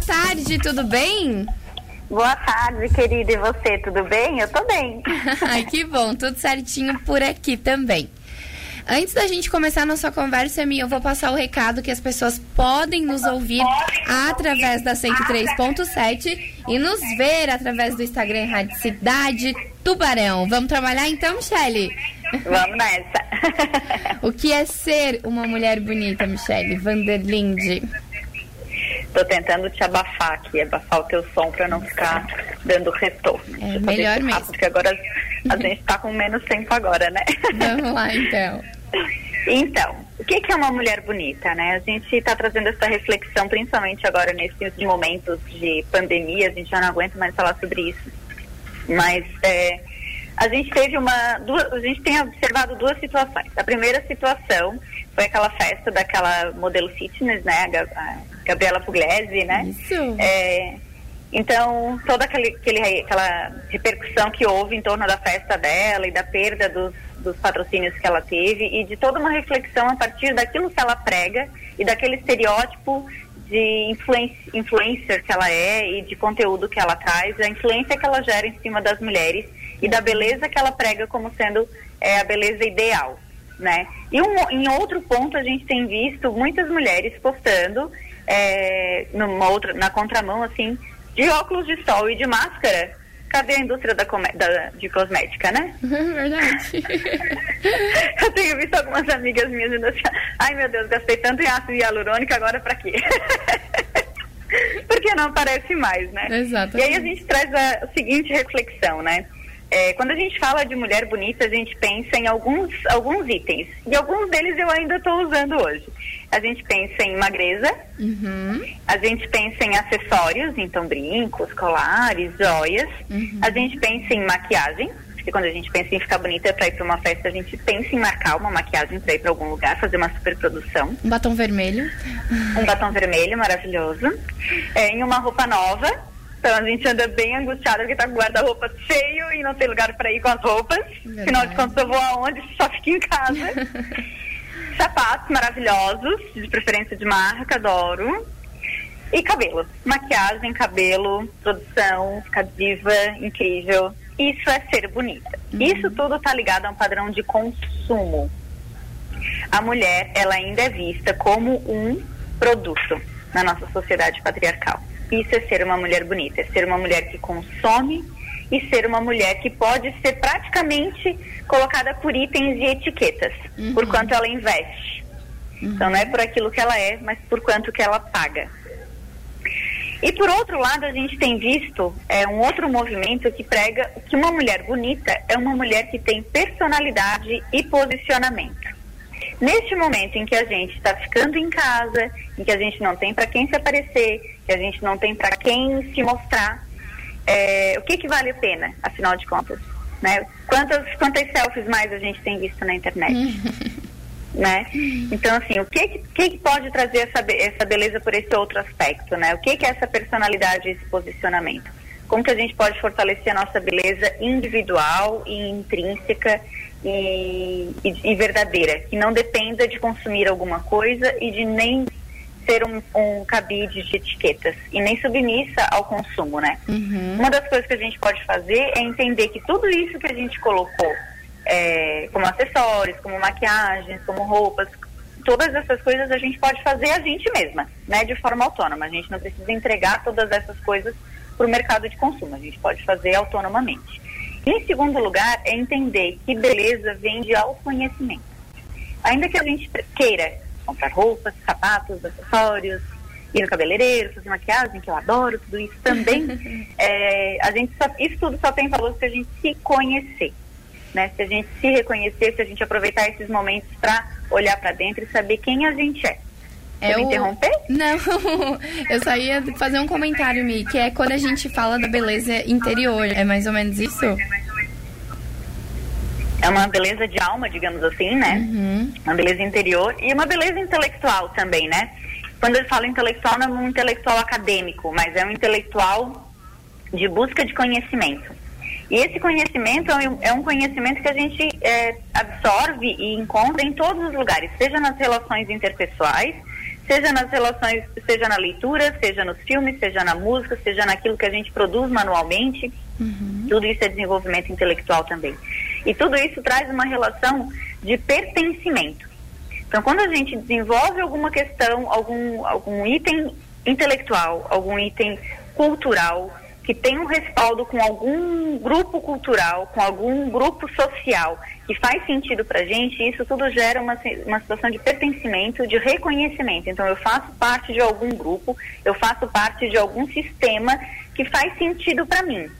tarde, tudo bem? Boa tarde, querida. E você, tudo bem? Eu tô bem. Ai, que bom, tudo certinho por aqui também. Antes da gente começar a nossa conversa, Mi, eu vou passar o recado que as pessoas podem nos ouvir através da 103.7 e nos ver através do Instagram Rádio Cidade Tubarão. Vamos trabalhar então, Michele? Vamos nessa. o que é ser uma mulher bonita, Michele? Vanderlinde. Tô tentando te abafar aqui, abafar o teu som para não ficar dando retorno. É melhor mesmo. Porque agora a gente tá com menos tempo agora, né? Vamos lá, então. Então, o que é uma mulher bonita, né? A gente está trazendo essa reflexão, principalmente agora nesses momentos de pandemia, a gente já não aguenta mais falar sobre isso. Mas é, a gente teve uma, duas, a gente tem observado duas situações. A primeira situação foi aquela festa daquela modelo fitness, né? A Gabriela Pugliese, né? Isso. É, então, toda aquele, aquele, aquela repercussão que houve em torno da festa dela e da perda dos, dos patrocínios que ela teve e de toda uma reflexão a partir daquilo que ela prega e daquele estereótipo de influencer que ela é e de conteúdo que ela traz, a influência que ela gera em cima das mulheres e da beleza que ela prega como sendo é, a beleza ideal, né? E um, em outro ponto a gente tem visto muitas mulheres postando é, numa outra, na contramão assim de óculos de sol e de máscara, cadê a indústria da, da de cosmética, né? Verdade. Eu tenho visto algumas amigas minhas dizendo assim, ai meu Deus, gastei tanto em ácido hialurônico, agora pra quê? Porque não aparece mais, né? Exato. E aí a gente traz a, a seguinte reflexão, né? É, quando a gente fala de mulher bonita, a gente pensa em alguns, alguns itens. E alguns deles eu ainda estou usando hoje. A gente pensa em magreza, uhum. a gente pensa em acessórios, então brincos, colares, joias. Uhum. A gente pensa em maquiagem, porque quando a gente pensa em ficar bonita para ir para uma festa, a gente pensa em marcar uma maquiagem para ir para algum lugar, fazer uma super produção. Um batom vermelho. Um batom vermelho, maravilhoso. É, em uma roupa nova, então a gente anda bem angustiada porque tá com o guarda-roupa cheio e não tem lugar para ir com as roupas. Verdade. Afinal de contas, eu vou aonde? Só fico em casa. Sapatos maravilhosos, de preferência de marca, adoro. E cabelo. Maquiagem, cabelo, produção, ficar diva, incrível. Isso é ser bonita. Uhum. Isso tudo tá ligado a um padrão de consumo. A mulher, ela ainda é vista como um produto na nossa sociedade patriarcal. Isso é ser uma mulher bonita, é ser uma mulher que consome e ser uma mulher que pode ser praticamente colocada por itens e etiquetas, uhum. por quanto ela investe. Uhum. Então não é por aquilo que ela é, mas por quanto que ela paga. E por outro lado, a gente tem visto é, um outro movimento que prega que uma mulher bonita é uma mulher que tem personalidade e posicionamento. Neste momento em que a gente está ficando em casa, em que a gente não tem para quem se aparecer, que a gente não tem para quem se mostrar, é, o que, que vale a pena, afinal de contas? Né? Quantas, quantas selfies mais a gente tem visto na internet? né? Então, assim, o que, que, que pode trazer essa, essa beleza por esse outro aspecto? Né? O que, que é essa personalidade e esse posicionamento? Como que a gente pode fortalecer a nossa beleza individual e intrínseca e, e, e, verdadeira, que não dependa de consumir alguma coisa e de nem ser um, um cabide de etiquetas e nem submissa ao consumo, né? Uhum. Uma das coisas que a gente pode fazer é entender que tudo isso que a gente colocou, é, como acessórios, como maquiagens, como roupas, todas essas coisas a gente pode fazer a gente mesma, né? De forma autônoma. A gente não precisa entregar todas essas coisas para o mercado de consumo. A gente pode fazer autonomamente. Em segundo lugar, é entender que beleza vem de autoconhecimento. Ainda que a gente queira comprar roupas, sapatos, acessórios, ir no cabeleireiro, fazer maquiagem, que eu adoro, tudo isso também, é, a gente só, isso tudo só tem valor se a gente se conhecer. Né? Se a gente se reconhecer, se a gente aproveitar esses momentos para olhar para dentro e saber quem a gente é. É me interromper? Não, eu só ia fazer um comentário, Mi, que é quando a gente fala da beleza interior. É mais ou menos isso? É uma beleza de alma, digamos assim, né? Uhum. Uma beleza interior e uma beleza intelectual também, né? Quando eu falo intelectual, não é um intelectual acadêmico, mas é um intelectual de busca de conhecimento. E esse conhecimento é um conhecimento que a gente é, absorve e encontra em todos os lugares, seja nas relações interpessoais, seja nas relações, seja na leitura, seja nos filmes, seja na música, seja naquilo que a gente produz manualmente. Uhum. Tudo isso é desenvolvimento intelectual também. E tudo isso traz uma relação de pertencimento. Então, quando a gente desenvolve alguma questão, algum, algum item intelectual, algum item cultural, que tem um respaldo com algum grupo cultural, com algum grupo social que faz sentido para gente, isso tudo gera uma, uma situação de pertencimento, de reconhecimento. Então, eu faço parte de algum grupo, eu faço parte de algum sistema que faz sentido para mim.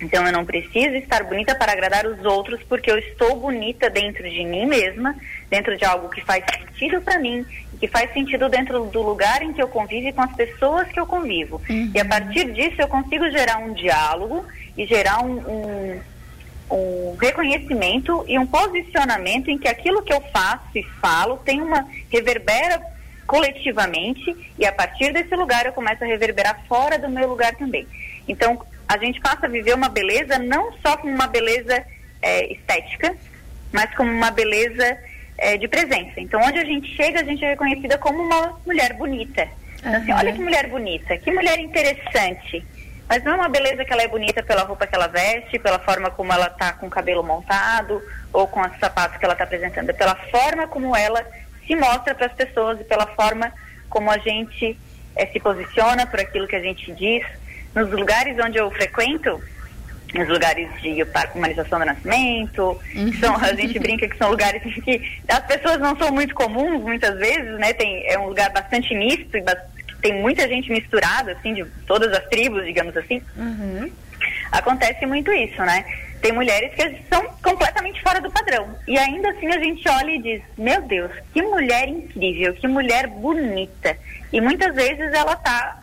Então eu não preciso estar bonita para agradar os outros, porque eu estou bonita dentro de mim mesma, dentro de algo que faz sentido para mim, que faz sentido dentro do lugar em que eu convivo e com as pessoas que eu convivo. Uhum. E a partir disso eu consigo gerar um diálogo e gerar um, um, um reconhecimento e um posicionamento em que aquilo que eu faço e falo tem uma reverbera coletivamente e a partir desse lugar eu começo a reverberar fora do meu lugar também. Então, a gente passa a viver uma beleza não só como uma beleza é, estética, mas como uma beleza é, de presença. Então, onde a gente chega, a gente é reconhecida como uma mulher bonita. Então, assim, olha que mulher bonita, que mulher interessante. Mas não é uma beleza que ela é bonita pela roupa que ela veste, pela forma como ela está com o cabelo montado ou com os sapatos que ela está apresentando, é pela forma como ela se mostra para as pessoas e pela forma como a gente é, se posiciona por aquilo que a gente diz nos lugares onde eu frequento, nos lugares de humanização do nascimento, são, a gente brinca que são lugares que as pessoas não são muito comuns muitas vezes, né? Tem, é um lugar bastante misto e tem muita gente misturada, assim, de todas as tribos, digamos assim. Uhum. Acontece muito isso, né? Tem mulheres que são completamente fora do padrão. E ainda assim a gente olha e diz: Meu Deus, que mulher incrível, que mulher bonita. E muitas vezes ela tá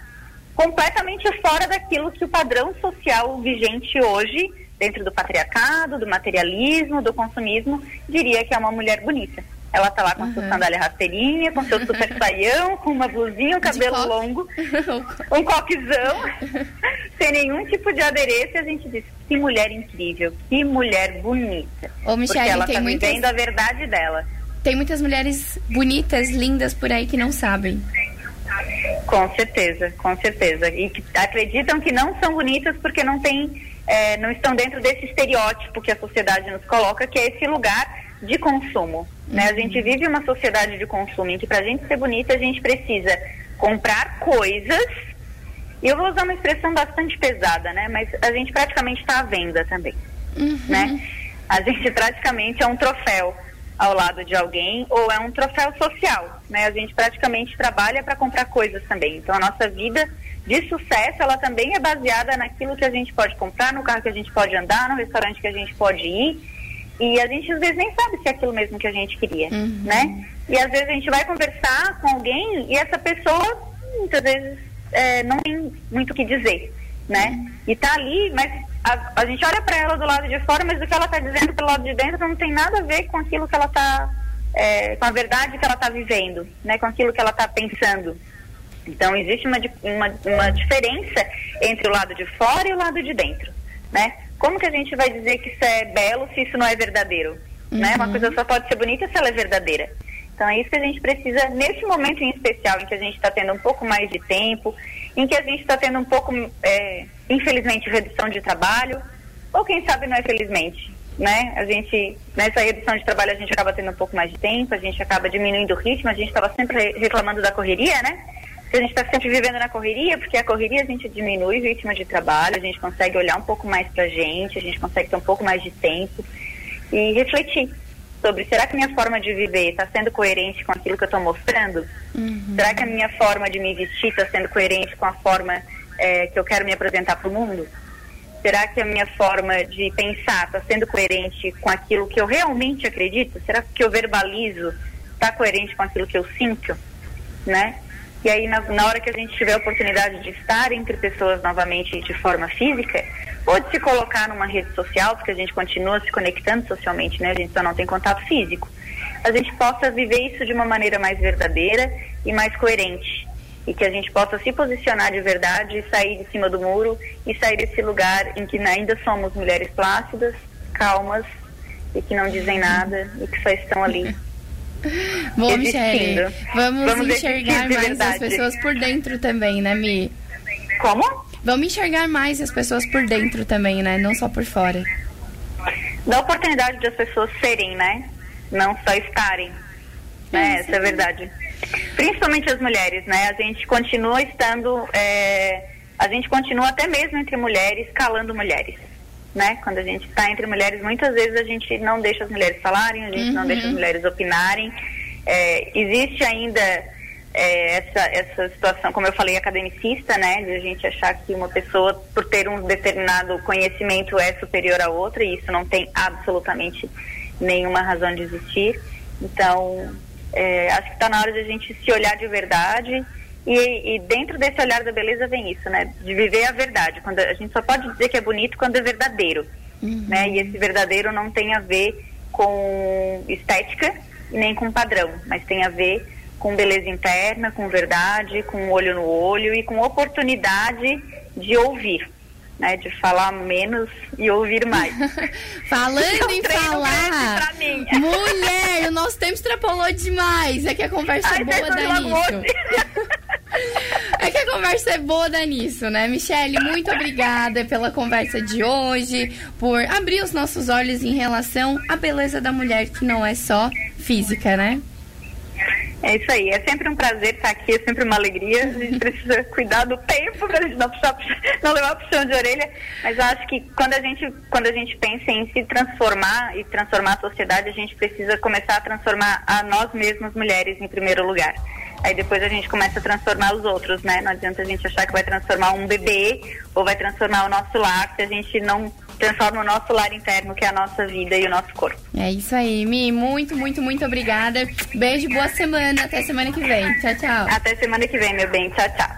completamente fora daquilo que o padrão social vigente hoje, dentro do patriarcado, do materialismo, do consumismo, diria que é uma mulher bonita. Ela tá lá com uhum. sua sandália rasteirinha, com seu super saião, com uma blusinha, um cabelo longo, um coquezão, sem nenhum tipo de adereço, e a gente diz, que mulher incrível, que mulher bonita. Ô, Michelle, porque ela tem tá muitas... vivendo a verdade dela. Tem muitas mulheres bonitas, lindas por aí que não sabem. Com certeza, com certeza. E que acreditam que não são bonitas porque não tem, é, não estão dentro desse estereótipo que a sociedade nos coloca, que é esse lugar de consumo. Né? A gente vive uma sociedade de consumo em que para a gente ser bonita a gente precisa comprar coisas. E eu vou usar uma expressão bastante pesada, né? Mas a gente praticamente está à venda também, uhum. né? A gente praticamente é um troféu ao lado de alguém ou é um troféu social, né? A gente praticamente trabalha para comprar coisas também. Então a nossa vida de sucesso, ela também é baseada naquilo que a gente pode comprar, no carro que a gente pode andar, no restaurante que a gente pode ir. E a gente às vezes nem sabe se é aquilo mesmo que a gente queria, uhum. né? E às vezes a gente vai conversar com alguém e essa pessoa muitas vezes é, não tem muito o que dizer, né? Uhum. E tá ali, mas a, a gente olha para ela do lado de fora, mas o que ela está dizendo pelo lado de dentro não tem nada a ver com aquilo que ela está, é, com a verdade que ela está vivendo, né, com aquilo que ela está pensando. Então existe uma, uma, uma diferença entre o lado de fora e o lado de dentro, né? Como que a gente vai dizer que isso é belo se isso não é verdadeiro? Uhum. Né? Uma coisa só pode ser bonita se ela é verdadeira. Então é isso que a gente precisa, nesse momento em especial, em que a gente está tendo um pouco mais de tempo, em que a gente está tendo um pouco, é, infelizmente, redução de trabalho, ou quem sabe não é felizmente, né? A gente, nessa redução de trabalho, a gente acaba tendo um pouco mais de tempo, a gente acaba diminuindo o ritmo, a gente estava sempre reclamando da correria, né? a gente está sempre vivendo na correria, porque a correria a gente diminui o ritmo de trabalho, a gente consegue olhar um pouco mais para a gente, a gente consegue ter um pouco mais de tempo e refletir sobre será que minha forma de viver está sendo coerente com aquilo que eu estou mostrando? Uhum. Será que a minha forma de me vestir está sendo coerente com a forma é, que eu quero me apresentar para o mundo? Será que a minha forma de pensar está sendo coerente com aquilo que eu realmente acredito? Será que eu verbalizo está coerente com aquilo que eu sinto? Né? E aí, na, na hora que a gente tiver a oportunidade de estar entre pessoas novamente de forma física, ou de se colocar numa rede social, porque a gente continua se conectando socialmente, né? A gente só não tem contato físico. A gente possa viver isso de uma maneira mais verdadeira e mais coerente. E que a gente possa se posicionar de verdade, sair de cima do muro e sair desse lugar em que ainda somos mulheres plácidas, calmas e que não dizem nada e que só estão ali Bom, Michele, vamos, vamos enxergar mais as pessoas por dentro também, né, Mi? Como? Vamos enxergar mais as pessoas por dentro também, né? Não só por fora. Dá oportunidade de as pessoas serem, né? Não só estarem. Né? Essa é a verdade. Principalmente as mulheres, né? A gente continua estando. É, a gente continua até mesmo entre mulheres, calando mulheres. Né? Quando a gente está entre mulheres, muitas vezes a gente não deixa as mulheres falarem, a gente uhum. não deixa as mulheres opinarem. É, existe ainda é, essa, essa situação, como eu falei, academicista, né? De a gente achar que uma pessoa, por ter um determinado conhecimento, é superior a outra, e isso não tem absolutamente nenhuma razão de existir. Então, é, acho que está na hora de a gente se olhar de verdade. E, e, dentro desse olhar da beleza vem isso, né? De viver a verdade. Quando a gente só pode dizer que é bonito quando é verdadeiro, uhum. né? E esse verdadeiro não tem a ver com estética nem com padrão, mas tem a ver com beleza interna, com verdade, com olho no olho e com oportunidade de ouvir. Né, de falar menos e ouvir mais. Falando em falar, mulher, o nosso tempo extrapolou demais. É que a conversa Ai, é boa dá nisso. é que a conversa é boa dá nisso, né? Michele, muito obrigada pela conversa de hoje, por abrir os nossos olhos em relação à beleza da mulher, que não é só física, né? É isso aí, é sempre um prazer estar aqui, é sempre uma alegria. A gente precisa cuidar do tempo para a gente não, puxar, não levar puxão de orelha. Mas acho que quando a, gente, quando a gente pensa em se transformar e transformar a sociedade, a gente precisa começar a transformar a nós mesmas mulheres em primeiro lugar. Aí depois a gente começa a transformar os outros, né? Não adianta a gente achar que vai transformar um bebê ou vai transformar o nosso lar se a gente não transforma o nosso lar interno, que é a nossa vida e o nosso corpo. É isso aí, Mi. Muito, muito, muito obrigada. Beijo, boa semana. Até semana que vem. Tchau, tchau. Até semana que vem, meu bem. Tchau, tchau.